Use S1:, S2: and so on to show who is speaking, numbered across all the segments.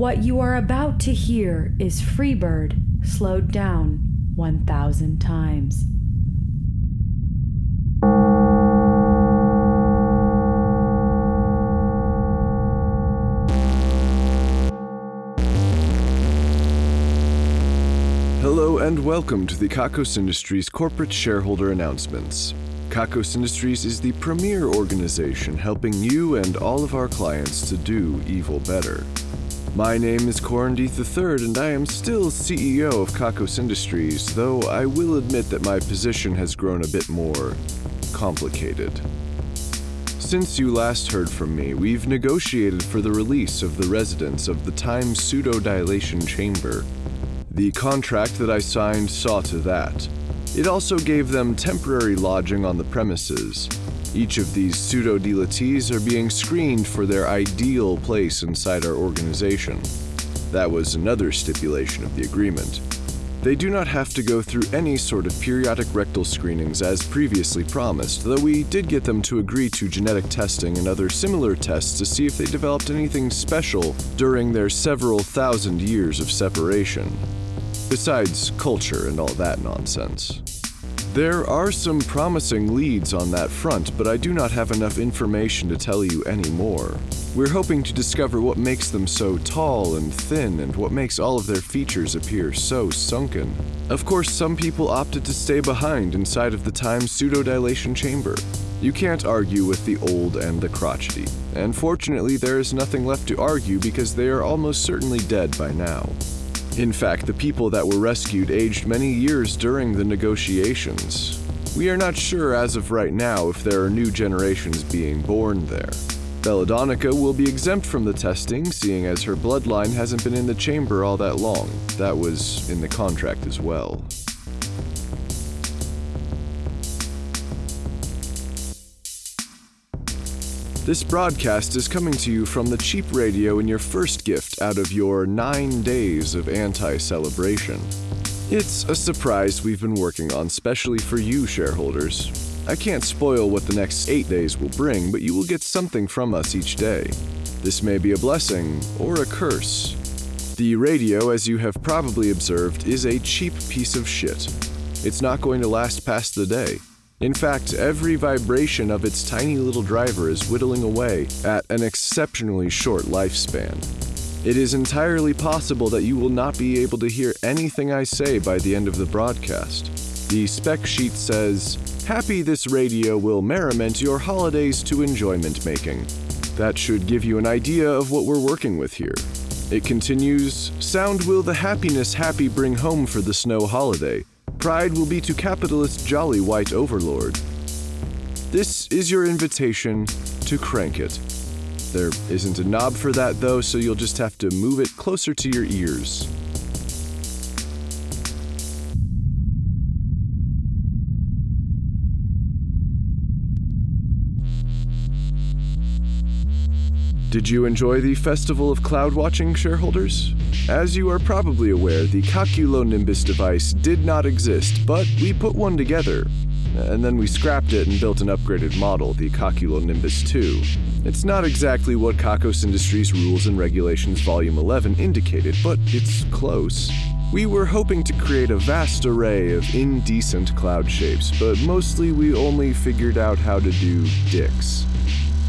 S1: What you are about to hear is Freebird slowed down 1,000 times.
S2: Hello and welcome to the Kakos Industries corporate shareholder announcements. Kakos Industries is the premier organization helping you and all of our clients to do evil better. My name is Corin Deeth III, and I am still CEO of Kakos Industries, though I will admit that my position has grown a bit more complicated. Since you last heard from me, we've negotiated for the release of the residents of the Time Pseudo-Dilation Chamber. The contract that I signed saw to that. It also gave them temporary lodging on the premises. Each of these pseudo dilatees are being screened for their ideal place inside our organization. That was another stipulation of the agreement. They do not have to go through any sort of periodic rectal screenings as previously promised, though we did get them to agree to genetic testing and other similar tests to see if they developed anything special during their several thousand years of separation. Besides culture and all that nonsense. There are some promising leads on that front, but I do not have enough information to tell you any more. We're hoping to discover what makes them so tall and thin and what makes all of their features appear so sunken. Of course, some people opted to stay behind inside of the time pseudo-dilation chamber. You can't argue with the old and the crotchety. And fortunately, there is nothing left to argue because they are almost certainly dead by now. In fact, the people that were rescued aged many years during the negotiations. We are not sure as of right now if there are new generations being born there. Belladonica will be exempt from the testing, seeing as her bloodline hasn't been in the chamber all that long. That was in the contract as well. This broadcast is coming to you from the cheap radio in your first gift out of your nine days of anti celebration. It's a surprise we've been working on specially for you, shareholders. I can't spoil what the next eight days will bring, but you will get something from us each day. This may be a blessing or a curse. The radio, as you have probably observed, is a cheap piece of shit. It's not going to last past the day. In fact, every vibration of its tiny little driver is whittling away at an exceptionally short lifespan. It is entirely possible that you will not be able to hear anything I say by the end of the broadcast. The spec sheet says, Happy this radio will merriment your holidays to enjoyment making. That should give you an idea of what we're working with here. It continues, Sound will the happiness happy bring home for the snow holiday. Pride will be to capitalist jolly white overlord. This is your invitation to crank it. There isn't a knob for that though, so you'll just have to move it closer to your ears. Did you enjoy the Festival of Cloud Watching, shareholders? As you are probably aware, the Calculonimbus device did not exist, but we put one together. And then we scrapped it and built an upgraded model, the Calculonimbus 2. It's not exactly what Kakos Industries Rules and Regulations Volume 11 indicated, but it's close. We were hoping to create a vast array of indecent cloud shapes, but mostly we only figured out how to do dicks.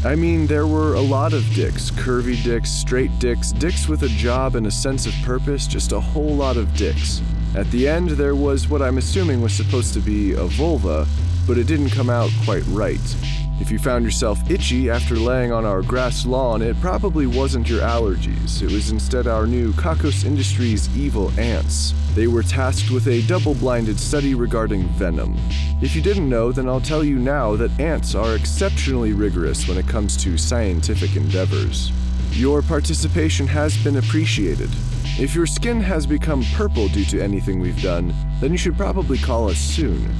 S2: I mean, there were a lot of dicks curvy dicks, straight dicks, dicks with a job and a sense of purpose, just a whole lot of dicks. At the end, there was what I'm assuming was supposed to be a vulva, but it didn't come out quite right. If you found yourself itchy after laying on our grass lawn, it probably wasn't your allergies. It was instead our new Kakos Industries evil ants. They were tasked with a double blinded study regarding venom. If you didn't know, then I'll tell you now that ants are exceptionally rigorous when it comes to scientific endeavors. Your participation has been appreciated. If your skin has become purple due to anything we've done, then you should probably call us soon.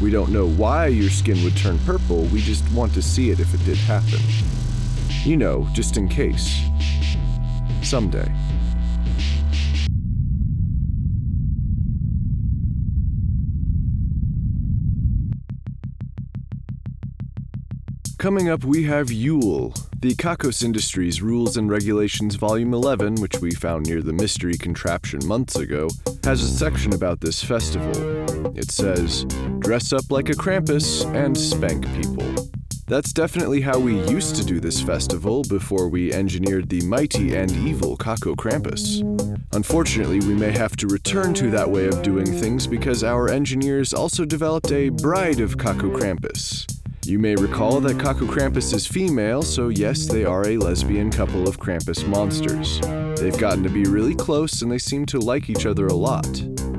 S2: We don't know why your skin would turn purple, we just want to see it if it did happen. You know, just in case. Someday. Coming up, we have Yule. The Kakos Industries Rules and Regulations Volume 11, which we found near the mystery contraption months ago, has a section about this festival. It says, Dress up like a Krampus and spank people. That's definitely how we used to do this festival before we engineered the mighty and evil Kako Krampus. Unfortunately, we may have to return to that way of doing things because our engineers also developed a bride of Kako Krampus. You may recall that Kako Krampus is female, so yes, they are a lesbian couple of Krampus monsters. They've gotten to be really close and they seem to like each other a lot.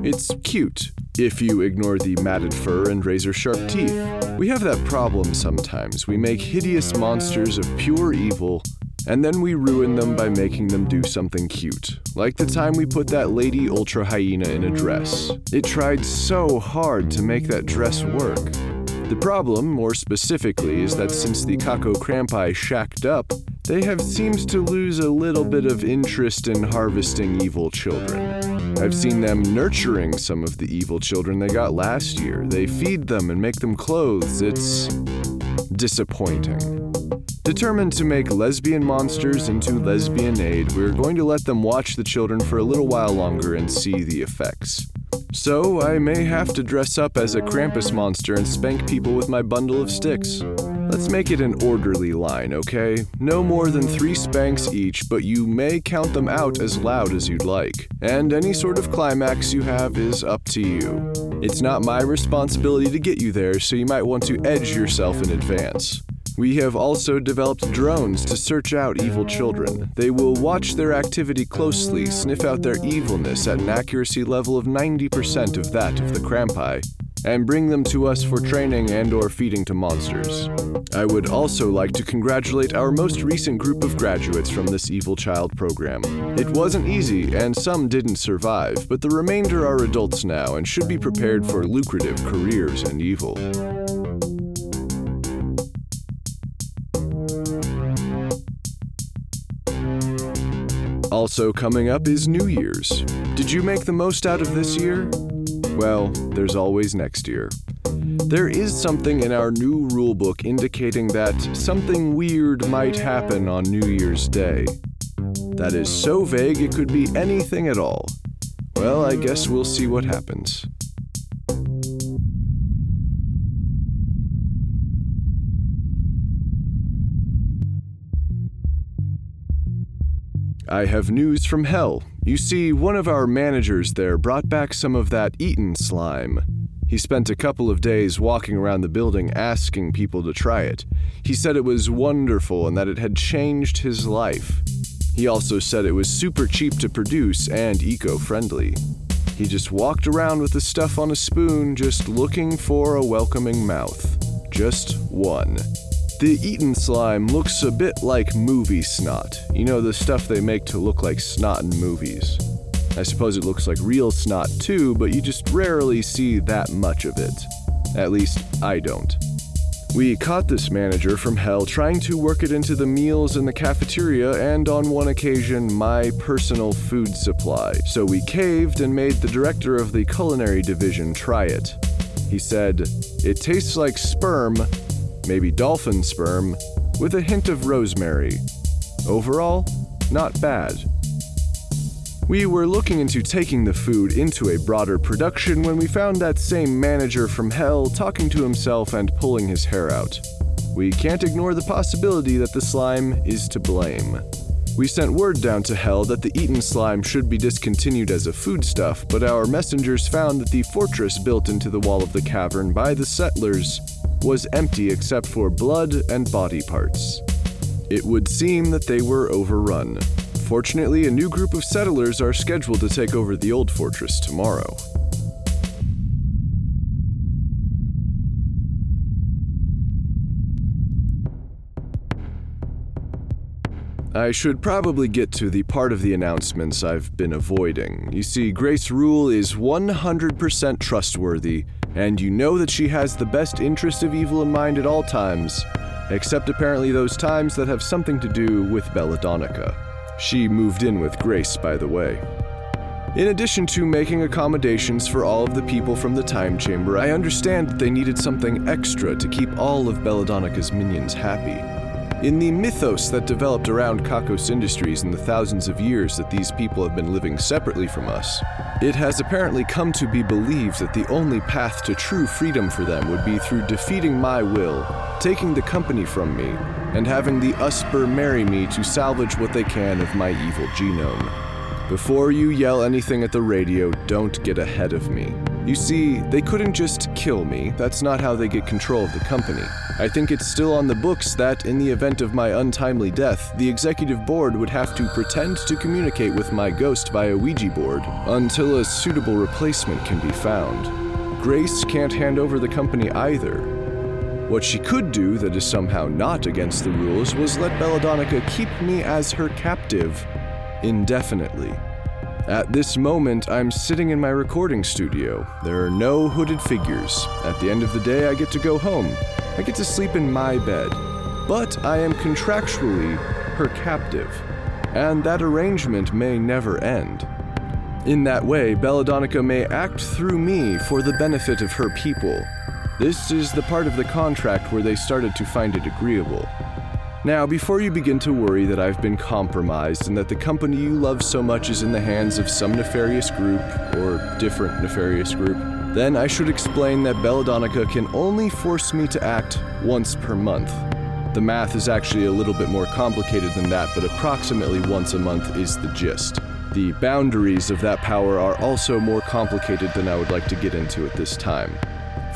S2: It's cute, if you ignore the matted fur and razor sharp teeth. We have that problem sometimes. We make hideous monsters of pure evil, and then we ruin them by making them do something cute. Like the time we put that lady ultra hyena in a dress. It tried so hard to make that dress work. The problem, more specifically, is that since the Kako Krampi shacked up, they have seemed to lose a little bit of interest in harvesting evil children. I've seen them nurturing some of the evil children they got last year. They feed them and make them clothes. It's disappointing. Determined to make lesbian monsters into lesbian aid, we're going to let them watch the children for a little while longer and see the effects. So, I may have to dress up as a Krampus monster and spank people with my bundle of sticks. Let's make it an orderly line, okay? No more than three spanks each, but you may count them out as loud as you'd like. And any sort of climax you have is up to you. It's not my responsibility to get you there, so you might want to edge yourself in advance. We have also developed drones to search out evil children. They will watch their activity closely, sniff out their evilness at an accuracy level of 90% of that of the Krampi, and bring them to us for training and or feeding to monsters. I would also like to congratulate our most recent group of graduates from this Evil Child program. It wasn't easy and some didn't survive, but the remainder are adults now and should be prepared for lucrative careers in evil. Also, coming up is New Year's. Did you make the most out of this year? Well, there's always next year. There is something in our new rulebook indicating that something weird might happen on New Year's Day. That is so vague it could be anything at all. Well, I guess we'll see what happens. I have news from hell. You see, one of our managers there brought back some of that eaten slime. He spent a couple of days walking around the building asking people to try it. He said it was wonderful and that it had changed his life. He also said it was super cheap to produce and eco friendly. He just walked around with the stuff on a spoon, just looking for a welcoming mouth. Just one. The eaten slime looks a bit like movie snot. You know, the stuff they make to look like snot in movies. I suppose it looks like real snot too, but you just rarely see that much of it. At least, I don't. We caught this manager from hell trying to work it into the meals in the cafeteria and, on one occasion, my personal food supply. So we caved and made the director of the culinary division try it. He said, It tastes like sperm, maybe dolphin sperm, with a hint of rosemary. Overall, not bad. We were looking into taking the food into a broader production when we found that same manager from hell talking to himself and pulling his hair out. We can't ignore the possibility that the slime is to blame. We sent word down to hell that the eaten slime should be discontinued as a foodstuff, but our messengers found that the fortress built into the wall of the cavern by the settlers was empty except for blood and body parts. It would seem that they were overrun. Fortunately, a new group of settlers are scheduled to take over the old fortress tomorrow. I should probably get to the part of the announcements I've been avoiding. You see, Grace Rule is 100% trustworthy, and you know that she has the best interest of evil in mind at all times, except apparently those times that have something to do with Belladonica. She moved in with Grace, by the way. In addition to making accommodations for all of the people from the time chamber, I understand that they needed something extra to keep all of Belladonica's minions happy. In the mythos that developed around Kakos Industries in the thousands of years that these people have been living separately from us, it has apparently come to be believed that the only path to true freedom for them would be through defeating my will, taking the company from me, and having the Usper marry me to salvage what they can of my evil genome. Before you yell anything at the radio, don't get ahead of me. You see, they couldn't just kill me, that's not how they get control of the company. I think it's still on the books that, in the event of my untimely death, the executive board would have to pretend to communicate with my ghost via Ouija board until a suitable replacement can be found. Grace can't hand over the company either. What she could do that is somehow not against the rules was let Belladonica keep me as her captive indefinitely. At this moment, I'm sitting in my recording studio. There are no hooded figures. At the end of the day, I get to go home. I get to sleep in my bed. But I am contractually her captive, and that arrangement may never end. In that way, Belladonica may act through me for the benefit of her people. This is the part of the contract where they started to find it agreeable. Now, before you begin to worry that I've been compromised and that the company you love so much is in the hands of some nefarious group, or different nefarious group, then I should explain that Belladonica can only force me to act once per month. The math is actually a little bit more complicated than that, but approximately once a month is the gist. The boundaries of that power are also more complicated than I would like to get into at this time.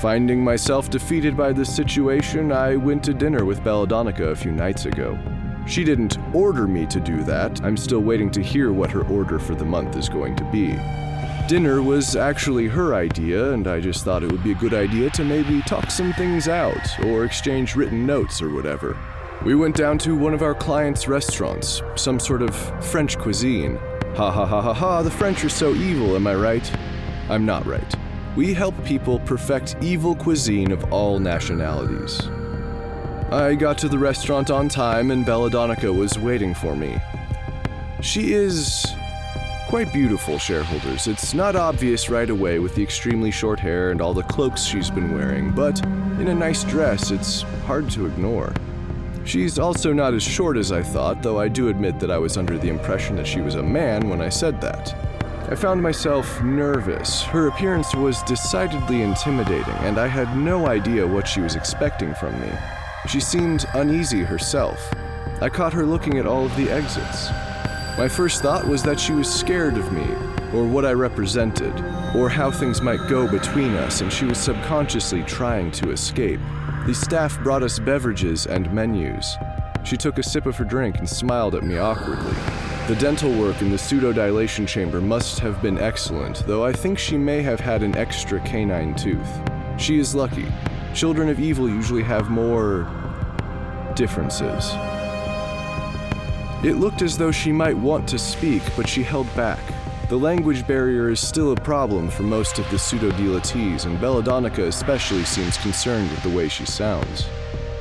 S2: Finding myself defeated by this situation, I went to dinner with Belladonica a few nights ago. She didn't order me to do that, I'm still waiting to hear what her order for the month is going to be. Dinner was actually her idea, and I just thought it would be a good idea to maybe talk some things out, or exchange written notes or whatever. We went down to one of our clients' restaurants, some sort of French cuisine. Ha ha ha ha ha, the French are so evil, am I right? I'm not right we help people perfect evil cuisine of all nationalities. I got to the restaurant on time and Belladonica was waiting for me. She is quite beautiful, shareholders. It's not obvious right away with the extremely short hair and all the cloaks she's been wearing, but in a nice dress, it's hard to ignore. She's also not as short as I thought, though I do admit that I was under the impression that she was a man when I said that. I found myself nervous. Her appearance was decidedly intimidating, and I had no idea what she was expecting from me. She seemed uneasy herself. I caught her looking at all of the exits. My first thought was that she was scared of me, or what I represented, or how things might go between us, and she was subconsciously trying to escape. The staff brought us beverages and menus. She took a sip of her drink and smiled at me awkwardly. The dental work in the pseudodilation chamber must have been excellent, though I think she may have had an extra canine tooth. She is lucky. Children of evil usually have more. differences. It looked as though she might want to speak, but she held back. The language barrier is still a problem for most of the pseudo-deities, and Belladonica especially seems concerned with the way she sounds.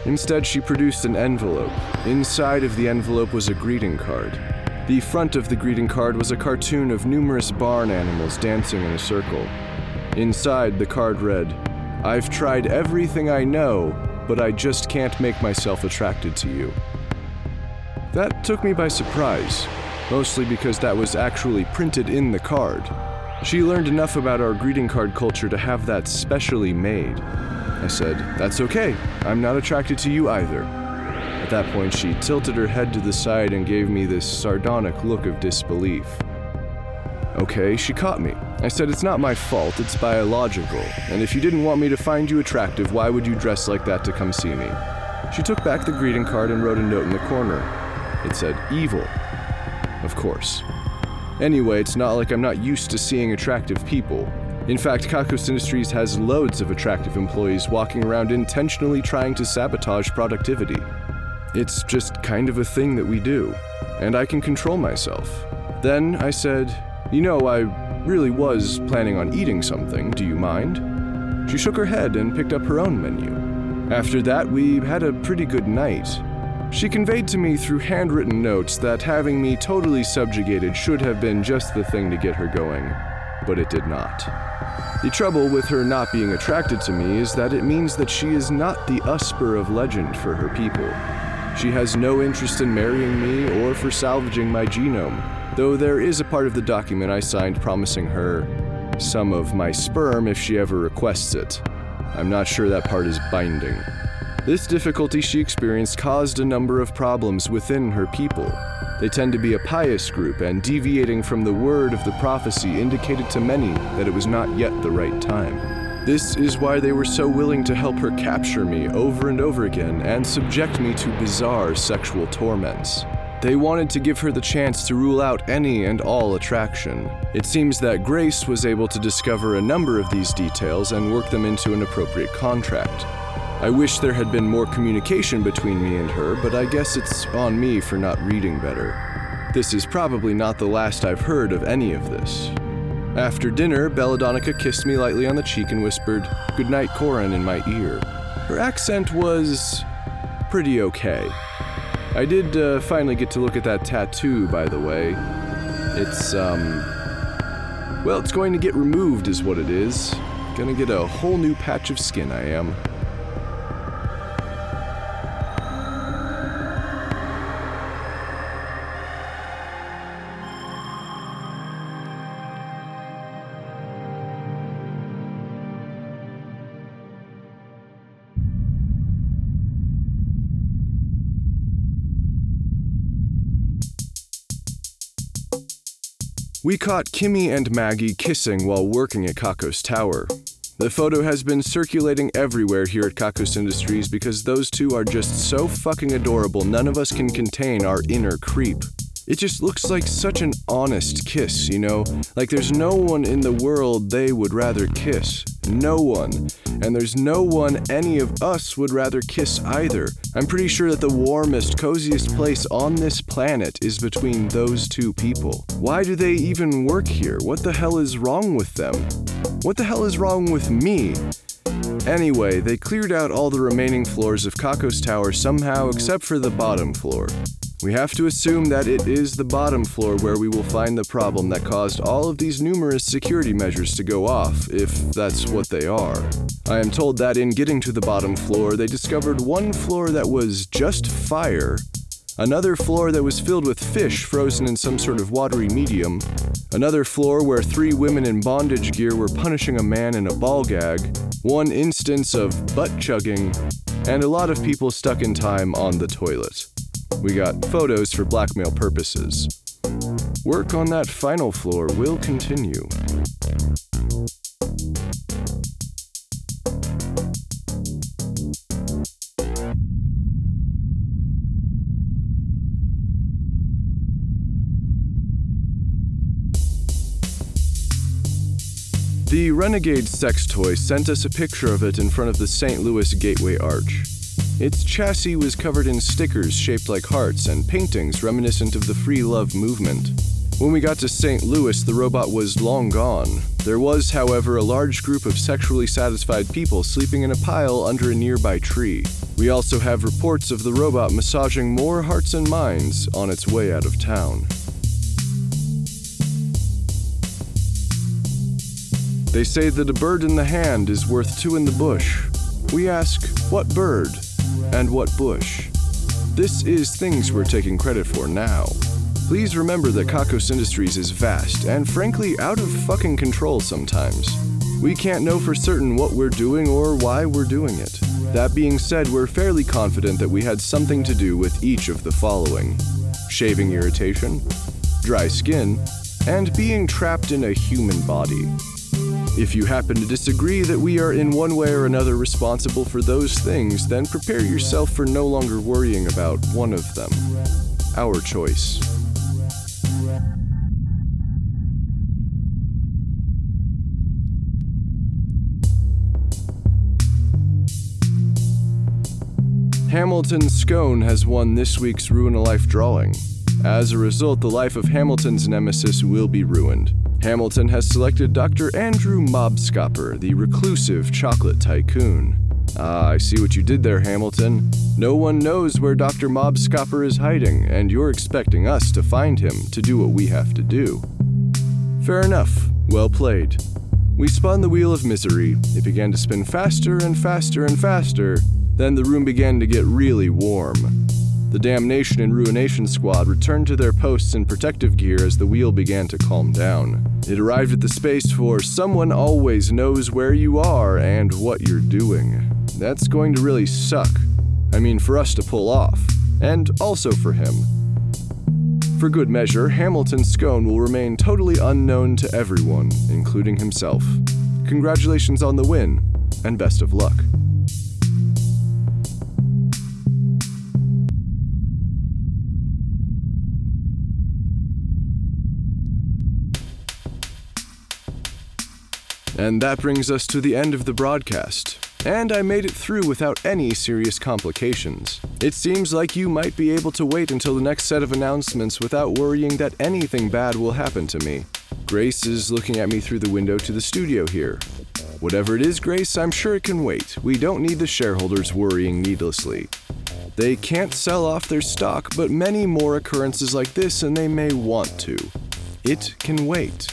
S2: Instead, she produced an envelope. Inside of the envelope was a greeting card. The front of the greeting card was a cartoon of numerous barn animals dancing in a circle. Inside, the card read, I've tried everything I know, but I just can't make myself attracted to you. That took me by surprise, mostly because that was actually printed in the card. She learned enough about our greeting card culture to have that specially made. I said, That's okay, I'm not attracted to you either. At that point, she tilted her head to the side and gave me this sardonic look of disbelief. Okay, she caught me. I said, It's not my fault, it's biological. And if you didn't want me to find you attractive, why would you dress like that to come see me? She took back the greeting card and wrote a note in the corner. It said, Evil. Of course. Anyway, it's not like I'm not used to seeing attractive people. In fact, Kakos Industries has loads of attractive employees walking around intentionally trying to sabotage productivity. It's just kind of a thing that we do, and I can control myself. Then I said, You know, I really was planning on eating something. Do you mind? She shook her head and picked up her own menu. After that, we had a pretty good night. She conveyed to me through handwritten notes that having me totally subjugated should have been just the thing to get her going, but it did not. The trouble with her not being attracted to me is that it means that she is not the Usper of legend for her people. She has no interest in marrying me or for salvaging my genome, though there is a part of the document I signed promising her some of my sperm if she ever requests it. I'm not sure that part is binding. This difficulty she experienced caused a number of problems within her people. They tend to be a pious group, and deviating from the word of the prophecy indicated to many that it was not yet the right time. This is why they were so willing to help her capture me over and over again and subject me to bizarre sexual torments. They wanted to give her the chance to rule out any and all attraction. It seems that Grace was able to discover a number of these details and work them into an appropriate contract. I wish there had been more communication between me and her, but I guess it's on me for not reading better. This is probably not the last I've heard of any of this. After dinner, Belladonica kissed me lightly on the cheek and whispered, Good night, Corin, in my ear. Her accent was pretty okay. I did uh, finally get to look at that tattoo, by the way. It's, um. Well, it's going to get removed, is what it is. Gonna get a whole new patch of skin, I am. We caught Kimmy and Maggie kissing while working at Kakos Tower. The photo has been circulating everywhere here at Kakos Industries because those two are just so fucking adorable, none of us can contain our inner creep. It just looks like such an honest kiss, you know? Like there's no one in the world they would rather kiss. No one. And there's no one any of us would rather kiss either. I'm pretty sure that the warmest, coziest place on this planet is between those two people. Why do they even work here? What the hell is wrong with them? What the hell is wrong with me? Anyway, they cleared out all the remaining floors of Kakos Tower somehow except for the bottom floor. We have to assume that it is the bottom floor where we will find the problem that caused all of these numerous security measures to go off, if that's what they are. I am told that in getting to the bottom floor, they discovered one floor that was just fire, another floor that was filled with fish frozen in some sort of watery medium, another floor where three women in bondage gear were punishing a man in a ball gag, one instance of butt chugging, and a lot of people stuck in time on the toilet. We got photos for blackmail purposes. Work on that final floor will continue. The Renegade sex toy sent us a picture of it in front of the St. Louis Gateway Arch. Its chassis was covered in stickers shaped like hearts and paintings reminiscent of the free love movement. When we got to St. Louis, the robot was long gone. There was, however, a large group of sexually satisfied people sleeping in a pile under a nearby tree. We also have reports of the robot massaging more hearts and minds on its way out of town. They say that a bird in the hand is worth two in the bush. We ask, what bird? And what bush. This is things we're taking credit for now. Please remember that Kakos Industries is vast and frankly out of fucking control sometimes. We can't know for certain what we're doing or why we're doing it. That being said, we're fairly confident that we had something to do with each of the following shaving irritation, dry skin, and being trapped in a human body. If you happen to disagree that we are in one way or another responsible for those things, then prepare yourself for no longer worrying about one of them. Our choice. Hamilton Scone has won this week's Ruin a Life drawing. As a result, the life of Hamilton's nemesis will be ruined. Hamilton has selected Dr. Andrew Mobscopper, the reclusive chocolate tycoon. Ah, I see what you did there, Hamilton. No one knows where Dr. Mobscopper is hiding, and you're expecting us to find him to do what we have to do. Fair enough. Well played. We spun the wheel of misery. It began to spin faster and faster and faster. Then the room began to get really warm. The Damnation and Ruination Squad returned to their posts in protective gear as the wheel began to calm down. It arrived at the space for Someone Always Knows Where You Are and What You're Doing. That's going to really suck. I mean, for us to pull off, and also for him. For good measure, Hamilton Scone will remain totally unknown to everyone, including himself. Congratulations on the win, and best of luck. And that brings us to the end of the broadcast. And I made it through without any serious complications. It seems like you might be able to wait until the next set of announcements without worrying that anything bad will happen to me. Grace is looking at me through the window to the studio here. Whatever it is, Grace, I'm sure it can wait. We don't need the shareholders worrying needlessly. They can't sell off their stock, but many more occurrences like this, and they may want to. It can wait.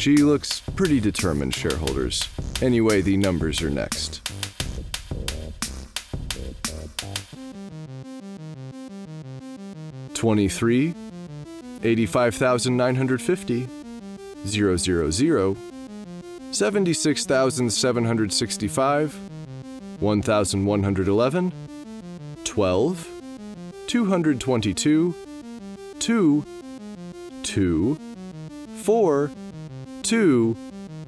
S2: She looks pretty determined, shareholders. Anyway, the numbers are next. Twenty-three, eighty-five thousand nine hundred fifty, zero zero zero, seventy-six thousand seven hundred sixty-five, one thousand one hundred eleven, twelve, two hundred twenty-two, two, two, four two,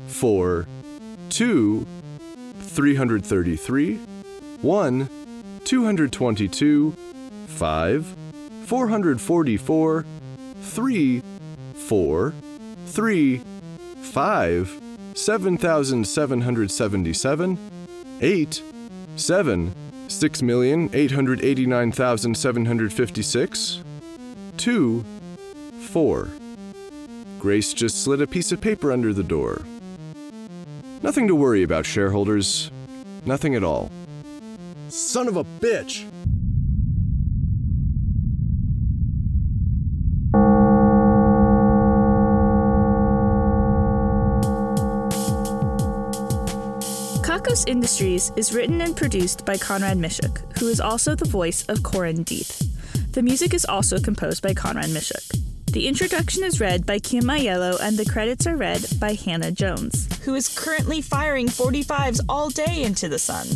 S2: four, two, 333, one, 222, five, 444, three, four, three, five, 7,777, eight, seven, 6,889,756, two, four. Grace just slid a piece of paper under the door. Nothing to worry about, shareholders. Nothing at all.
S3: Son of a bitch!
S4: Kakos Industries is written and produced by Conrad Mishuk, who is also the voice of Corin Deeth. The music is also composed by Conrad Mishuk. The introduction is read by Kim Aiello and the credits are read by Hannah Jones.
S5: who is currently firing 45s all day into the sun.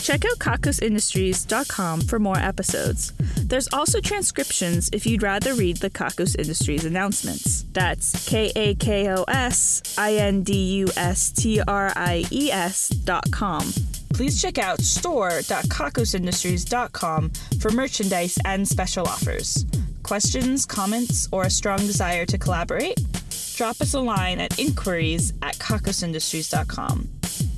S4: Check out kakosindustries.com for more episodes. There's also transcriptions if you'd rather read the Kakos Industries announcements. That's K A K O S I N D U S T R I E S dot com.
S5: Please check out store.kakosindustries.com for merchandise and special offers. Questions, comments, or a strong desire to collaborate? Drop us a line at inquiries at kakosindustries.com.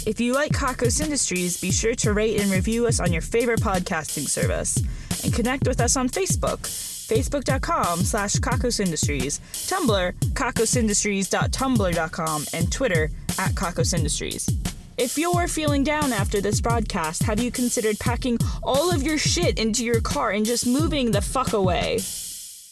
S5: If you like Kakos Industries, be sure to rate and review us on your favorite podcasting service and connect with us on Facebook, facebook.com slash Kakos Industries, Tumblr, kakosindustries.tumblr.com, and Twitter at Kakos Industries. If you're feeling down after this broadcast, have you considered packing all of your shit into your car and just moving the fuck away?